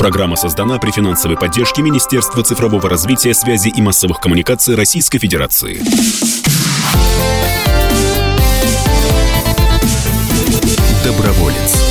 Программа создана при финансовой поддержке Министерства цифрового развития, связи и массовых коммуникаций Российской Федерации. Доброволец.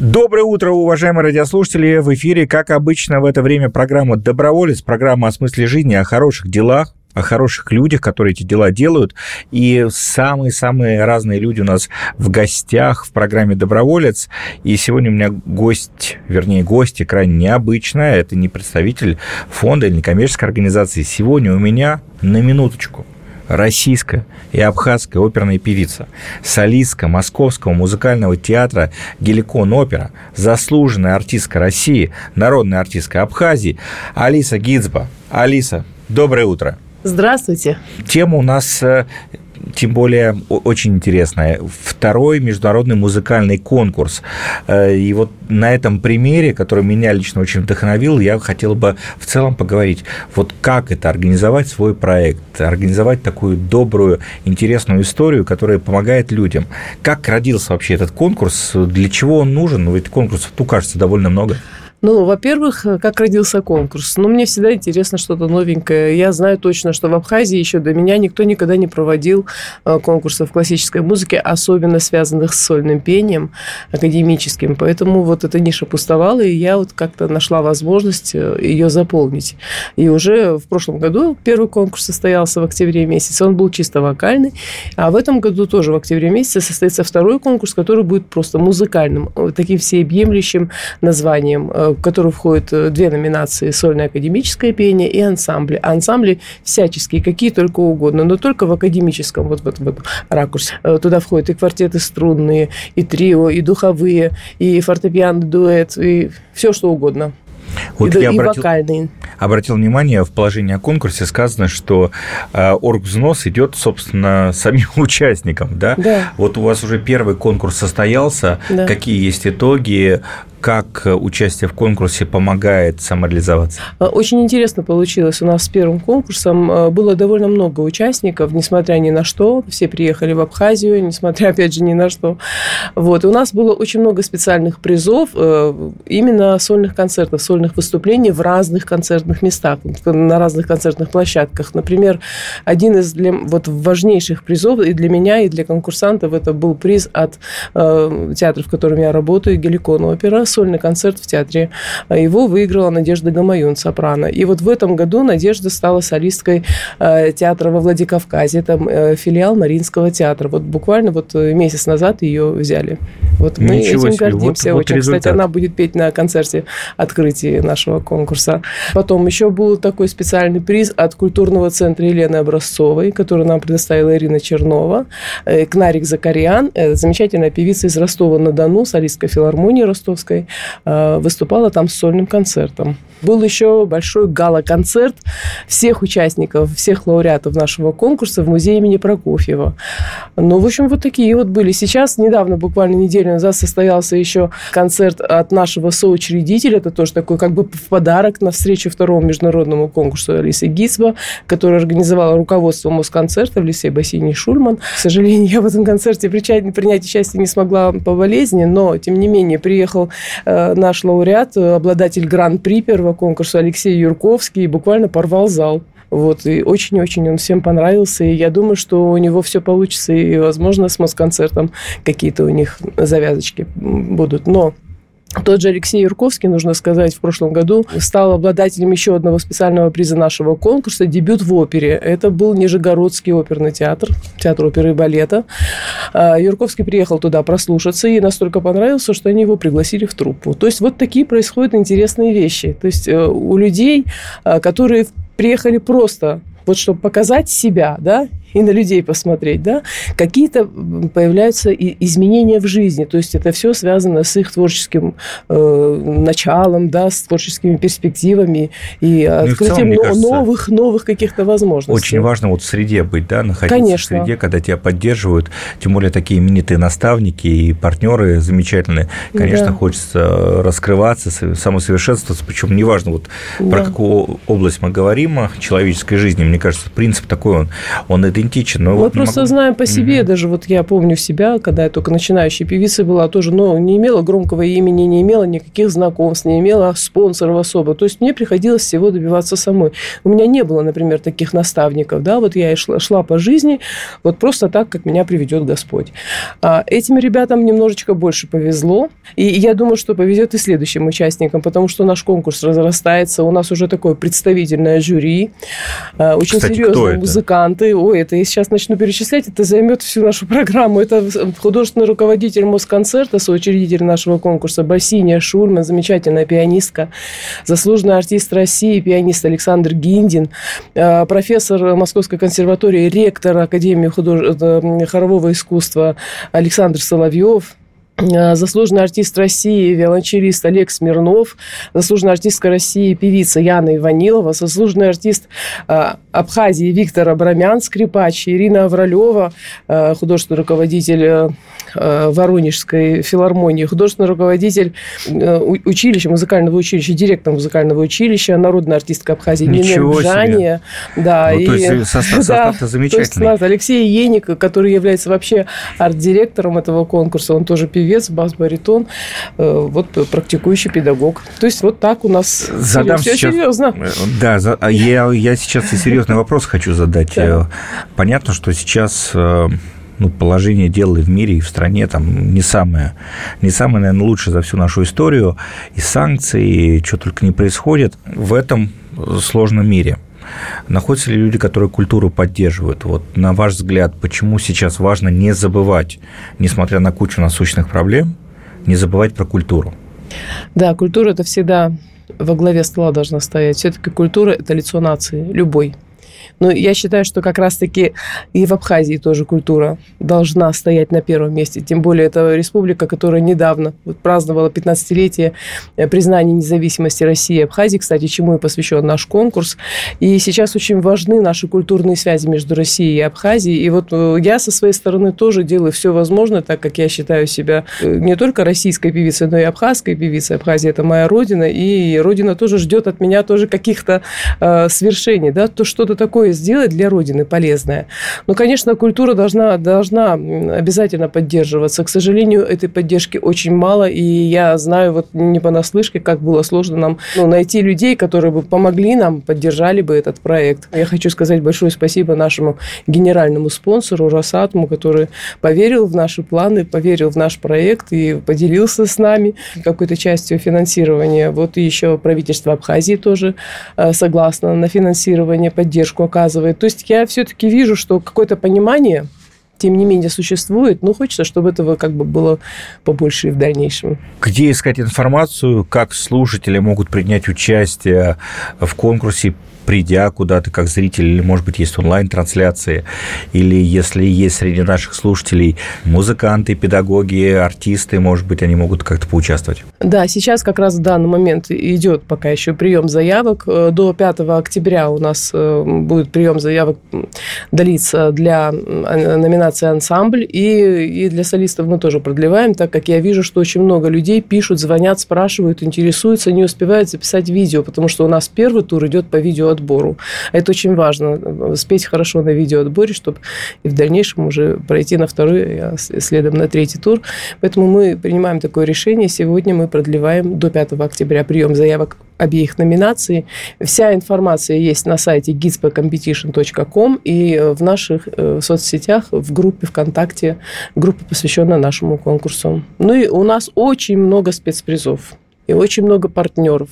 Доброе утро, уважаемые радиослушатели. В эфире, как обычно, в это время программа «Доброволец», программа о смысле жизни, о хороших делах, о хороших людях, которые эти дела делают. И самые-самые разные люди у нас в гостях в программе «Доброволец». И сегодня у меня гость, вернее, гости крайне необычная. Это не представитель фонда или некоммерческой организации. Сегодня у меня, на минуточку, российская и абхазская оперная певица, солистка Московского музыкального театра «Геликон Опера», заслуженная артистка России, народная артистка Абхазии Алиса Гизба. Алиса, доброе утро. Здравствуйте. Тема у нас э, тем более очень интересная. Второй международный музыкальный конкурс. Э, и вот на этом примере, который меня лично очень вдохновил, я хотел бы в целом поговорить, вот как это организовать свой проект, организовать такую добрую, интересную историю, которая помогает людям. Как родился вообще этот конкурс, для чего он нужен? Ну, ведь конкурсов, тут кажется, довольно много. Ну, во-первых, э, как родился конкурс? Ну, мне всегда интересно что-то новенькое. Я знаю точно, что в Абхазии еще до меня никто никогда не проводил э, конкурсов классической музыки, особенно связанных с сольным пением, академическим. Поэтому вот эта ниша пустовала, и я вот как-то нашла возможность э, ее заполнить. И уже в прошлом году первый конкурс состоялся в октябре месяце. Он был чисто вокальный. А в этом году тоже в октябре месяце состоится второй конкурс, который будет просто музыкальным, таким всеобъемлющим названием в который входят э, две номинации «Сольное академическое пение» и ансамбли. А ансамбли всяческие, какие только угодно, но только в академическом вот в этом вот ракурсе. Э, туда входят и квартеты струнные, и трио, и духовые, и фортепиано, дуэт, и все что угодно. Вот и, я и обратил, вокальные. Обратил внимание, в положении о конкурсе сказано, что э, оргвзнос идет, собственно, самим участникам, да? Да. Вот у вас уже первый конкурс состоялся. Да. Какие есть итоги? Как участие в конкурсе помогает самореализоваться? Э, очень интересно получилось. У нас с первым конкурсом э, было довольно много участников, несмотря ни на что. Все приехали в Абхазию, несмотря, опять же, ни на что. Вот. У нас было очень много специальных призов, э, именно сольных концертов, сольных выступлений в разных концертных местах, на разных концертных площадках. Например, один из для, вот, важнейших призов и для меня, и для конкурсантов это был приз от э, театра, в котором я работаю, Геликон опера, сольный концерт в театре. Его выиграла Надежда Гамаюн, сопрано. И вот в этом году Надежда стала солисткой э, театра во Владикавказе. Это э, филиал Мариинского театра. Вот буквально вот э, месяц назад ее взяли. Вот мы Ничего этим себе. гордимся вот, очень. Вот Кстати, она будет петь на концерте открытия нашего конкурса. Потом еще был такой специальный приз от культурного центра Елены Образцовой, который нам предоставила Ирина Чернова. Кнарик Закарьян, замечательная певица из Ростова-на-Дону, солистка филармонии ростовской. Э, выступала там с сольным концертом. Был еще большой гала-концерт всех участников, всех лауреатов нашего конкурса в музее имени Прокофьева. Ну, в общем, вот такие вот были. Сейчас, недавно, буквально неделю назад, состоялся еще концерт от нашего соучредителя. Это тоже такой как бы в подарок на встречу второму международному конкурсу Алисы Гисба, который организовал руководство Москонцерта в лице Бассейни Шульман. К сожалению, я в этом концерте принять участие не смогла по болезни, но, тем не менее, приехал наш лауреат, э, обладатель гран-при первого конкурса Алексей Юрковский, буквально порвал зал. Вот, и очень-очень он всем понравился, и я думаю, что у него все получится, и, возможно, с Москонцертом какие-то у них завязочки будут. Но тот же Алексей Юрковский, нужно сказать, в прошлом году стал обладателем еще одного специального приза нашего конкурса «Дебют в опере». Это был Нижегородский оперный театр, театр оперы и балета. А, Юрковский приехал туда прослушаться и настолько понравился, что они его пригласили в труппу. То есть вот такие происходят интересные вещи. То есть э, у людей, а, которые приехали просто вот чтобы показать себя, да, и на людей посмотреть, да, какие-то появляются изменения в жизни. То есть это все связано с их творческим э, началом, да, с творческими перспективами и ну, открытием целом, кажется, новых, новых каких-то возможностей. Очень важно вот в среде быть, да, находиться Конечно. в среде, когда тебя поддерживают, тем более такие именитые наставники и партнеры замечательные. Конечно, да. хочется раскрываться, самосовершенствоваться, причем неважно, вот да. про какую область мы говорим человеческой жизни, мне кажется, принцип такой, он, он это аутентичен. Но Мы вот просто могу... знаем по себе, угу. даже вот я помню себя, когда я только начинающей певицей была, тоже, но не имела громкого имени, не имела никаких знакомств, не имела спонсоров особо. То есть мне приходилось всего добиваться самой. У меня не было, например, таких наставников, да, вот я и шла, шла по жизни, вот просто так, как меня приведет Господь. А этим ребятам немножечко больше повезло, и я думаю, что повезет и следующим участникам, потому что наш конкурс разрастается, у нас уже такое представительное жюри, а, очень Кстати, серьезные музыканты. Ой, это я сейчас начну перечислять, это займет всю нашу программу. Это художественный руководитель Москонцерта, соучредитель нашего конкурса Басиния Шульман, замечательная пианистка, заслуженный артист России, пианист Александр Гиндин, а, профессор Московской консерватории, ректор Академии худож... Э, хорового искусства Александр Соловьев, Э, заслуженный артист России, виолончелист Олег Смирнов, заслуженная артистка России, певица Яна Иванилова, заслуженный артист э, Абхазии Виктор Абрамян, скрипач, Ирина Авралева, э, художественный руководитель Воронежской филармонии, художественный руководитель училища, музыкального училища, директор музыкального училища, народная артистка Абхазии Нина Бжания. Да, ну, и, то есть состав да, замечательный. То есть, Алексей Еник, который является вообще арт-директором этого конкурса, он тоже певец певец, бас-баритон, э, вот практикующий педагог. То есть вот так у нас Задам все сейчас, серьезно. Э, да, а я, я сейчас и серьезный вопрос хочу задать. Да. Понятно, что сейчас э, ну, положение дел и в мире, и в стране там не самое, не самое, наверное, лучшее за всю нашу историю, и санкции, и что только не происходит в этом сложном мире. Находятся ли люди, которые культуру поддерживают? Вот на ваш взгляд, почему сейчас важно не забывать, несмотря на кучу насущных проблем, не забывать про культуру? Да, культура это всегда во главе стола должна стоять. Все-таки культура это лицо нации, любой. Но я считаю, что как раз-таки и в Абхазии тоже культура должна стоять на первом месте. Тем более это республика, которая недавно вот праздновала 15-летие э, признания независимости России и Абхазии, кстати, чему и посвящен наш конкурс. И сейчас очень важны наши культурные связи между Россией и Абхазией. И вот э, я со своей стороны тоже делаю все возможное, так как я считаю себя э, не только российской певицей, но и абхазской певицей. Абхазия – это моя родина, и родина тоже ждет от меня тоже каких-то э, свершений, да, то что-то такое сделать для Родины полезное. Но, конечно, культура должна, должна обязательно поддерживаться. К сожалению, этой поддержки очень мало, и я знаю вот не понаслышке, как было сложно нам ну, найти людей, которые бы помогли нам, поддержали бы этот проект. Я хочу сказать большое спасибо нашему генеральному спонсору Росатому, который поверил в наши планы, поверил в наш проект и поделился с нами какой-то частью финансирования. Вот и еще правительство Абхазии тоже э, согласно на финансирование, поддержку оказывает рассказывает. То есть я все-таки вижу, что какое-то понимание тем не менее существует, но хочется, чтобы этого как бы было побольше и в дальнейшем. Где искать информацию, как слушатели могут принять участие в конкурсе придя куда-то как зритель, или, может быть, есть онлайн-трансляции, или если есть среди наших слушателей музыканты, педагоги, артисты, может быть, они могут как-то поучаствовать? Да, сейчас как раз в данный момент идет пока еще прием заявок. Э, до 5 октября у нас э, будет прием заявок длиться для номинации «Ансамбль», и, и для солистов мы тоже продлеваем, так как я вижу, что очень много людей пишут, звонят, спрашивают, интересуются, не успевают записать видео, потому что у нас первый тур идет по видео видеоотбору. Это очень важно, спеть хорошо на видеоотборе, чтобы и в дальнейшем уже пройти на второй, а следом на третий тур. Поэтому мы принимаем такое решение. Сегодня мы продлеваем до 5 октября прием заявок обеих номинаций. Вся информация есть на сайте gizpacompetition.com и в наших э, соцсетях, в группе ВКонтакте, группа, посвященная нашему конкурсу. Ну и у нас очень много спецпризов и очень много партнеров.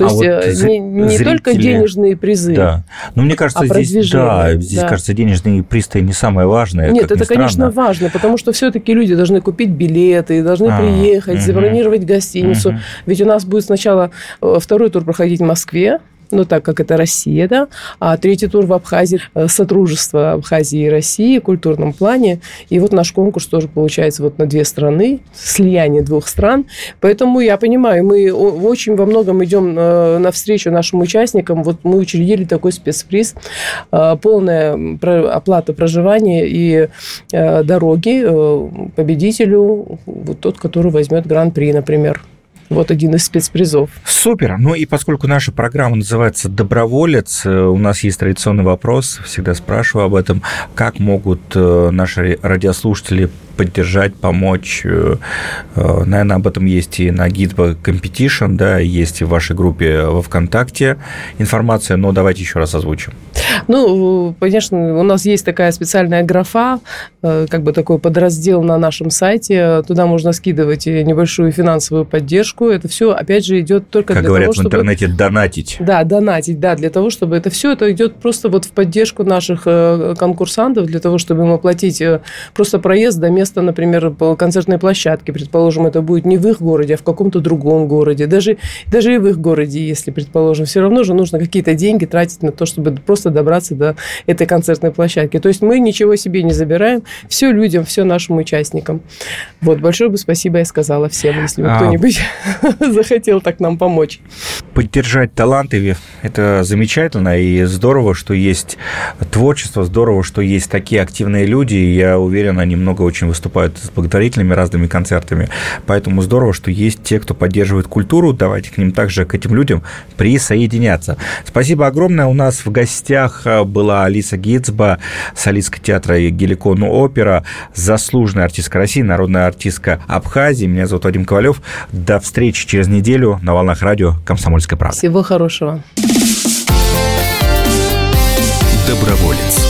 То а есть вот э, не, не зрители, только денежные призы. Да. Но мне кажется, а здесь, да, здесь да. кажется, денежные призы не самое важное. Нет, это, конечно, важно, потому что все-таки люди должны купить билеты, должны а, приехать, угу. забронировать гостиницу. Угу. Ведь у нас будет сначала э, второй тур проходить в Москве, ну, так как это Россия, да, а третий тур в Абхазии, э, сотрудничество Абхазии и России в культурном плане, и вот наш конкурс тоже получается вот на две страны, слияние двух стран, поэтому я понимаю, мы очень во многом идем э, навстречу нашим участникам, вот мы учредили такой спецприз, э, полная оплата проживания и дороги победителю, вот тот, который возьмет гран-при, например. Вот один из спецпризов. Супер. Ну и поскольку наша программа называется «Доброволец», э, у нас есть традиционный вопрос, всегда спрашиваю об этом. Как могут э, наши радиослушатели поддержать, помочь. Э, э, наверное, об этом есть и на Gitbo Competition, да, есть и в вашей группе во ВКонтакте информация, но давайте еще раз озвучим. Ну, конечно, у нас есть такая специальная графа, э, как бы такой подраздел на нашем сайте. Туда можно скидывать небольшую финансовую поддержку. Это все, опять же, идет только как для говорят того, чтобы... в интернете, донатить. Да, донатить, да, для того, чтобы это все, это идет просто вот в поддержку наших конкурсантов, для того, чтобы им оплатить просто проезд до места место, например, по концертной площадке, предположим, это будет не в их городе, а в каком-то другом городе, даже, даже и в их городе, если, предположим, все равно же нужно какие-то деньги тратить на то, чтобы просто добраться до этой концертной площадки. То есть мы ничего себе не забираем, все людям, все нашим участникам. Вот, большое бы спасибо я сказала всем, если бы а... кто-нибудь захотел так нам помочь. Поддержать таланты – это замечательно и здорово, что есть творчество, здорово, что есть такие активные люди, и я уверен, они много очень выступают с благотворительными разными концертами. Поэтому здорово, что есть те, кто поддерживает культуру. Давайте к ним также, к этим людям присоединяться. Спасибо огромное. У нас в гостях э, была Алиса Гитцба, солистка театра Геликон опера, заслуженная артистка России, народная артистка Абхазии. Меня зовут Вадим Ковалев. До встречи через неделю на волнах радио «Комсомольская правда». Всего хорошего. Доброволец.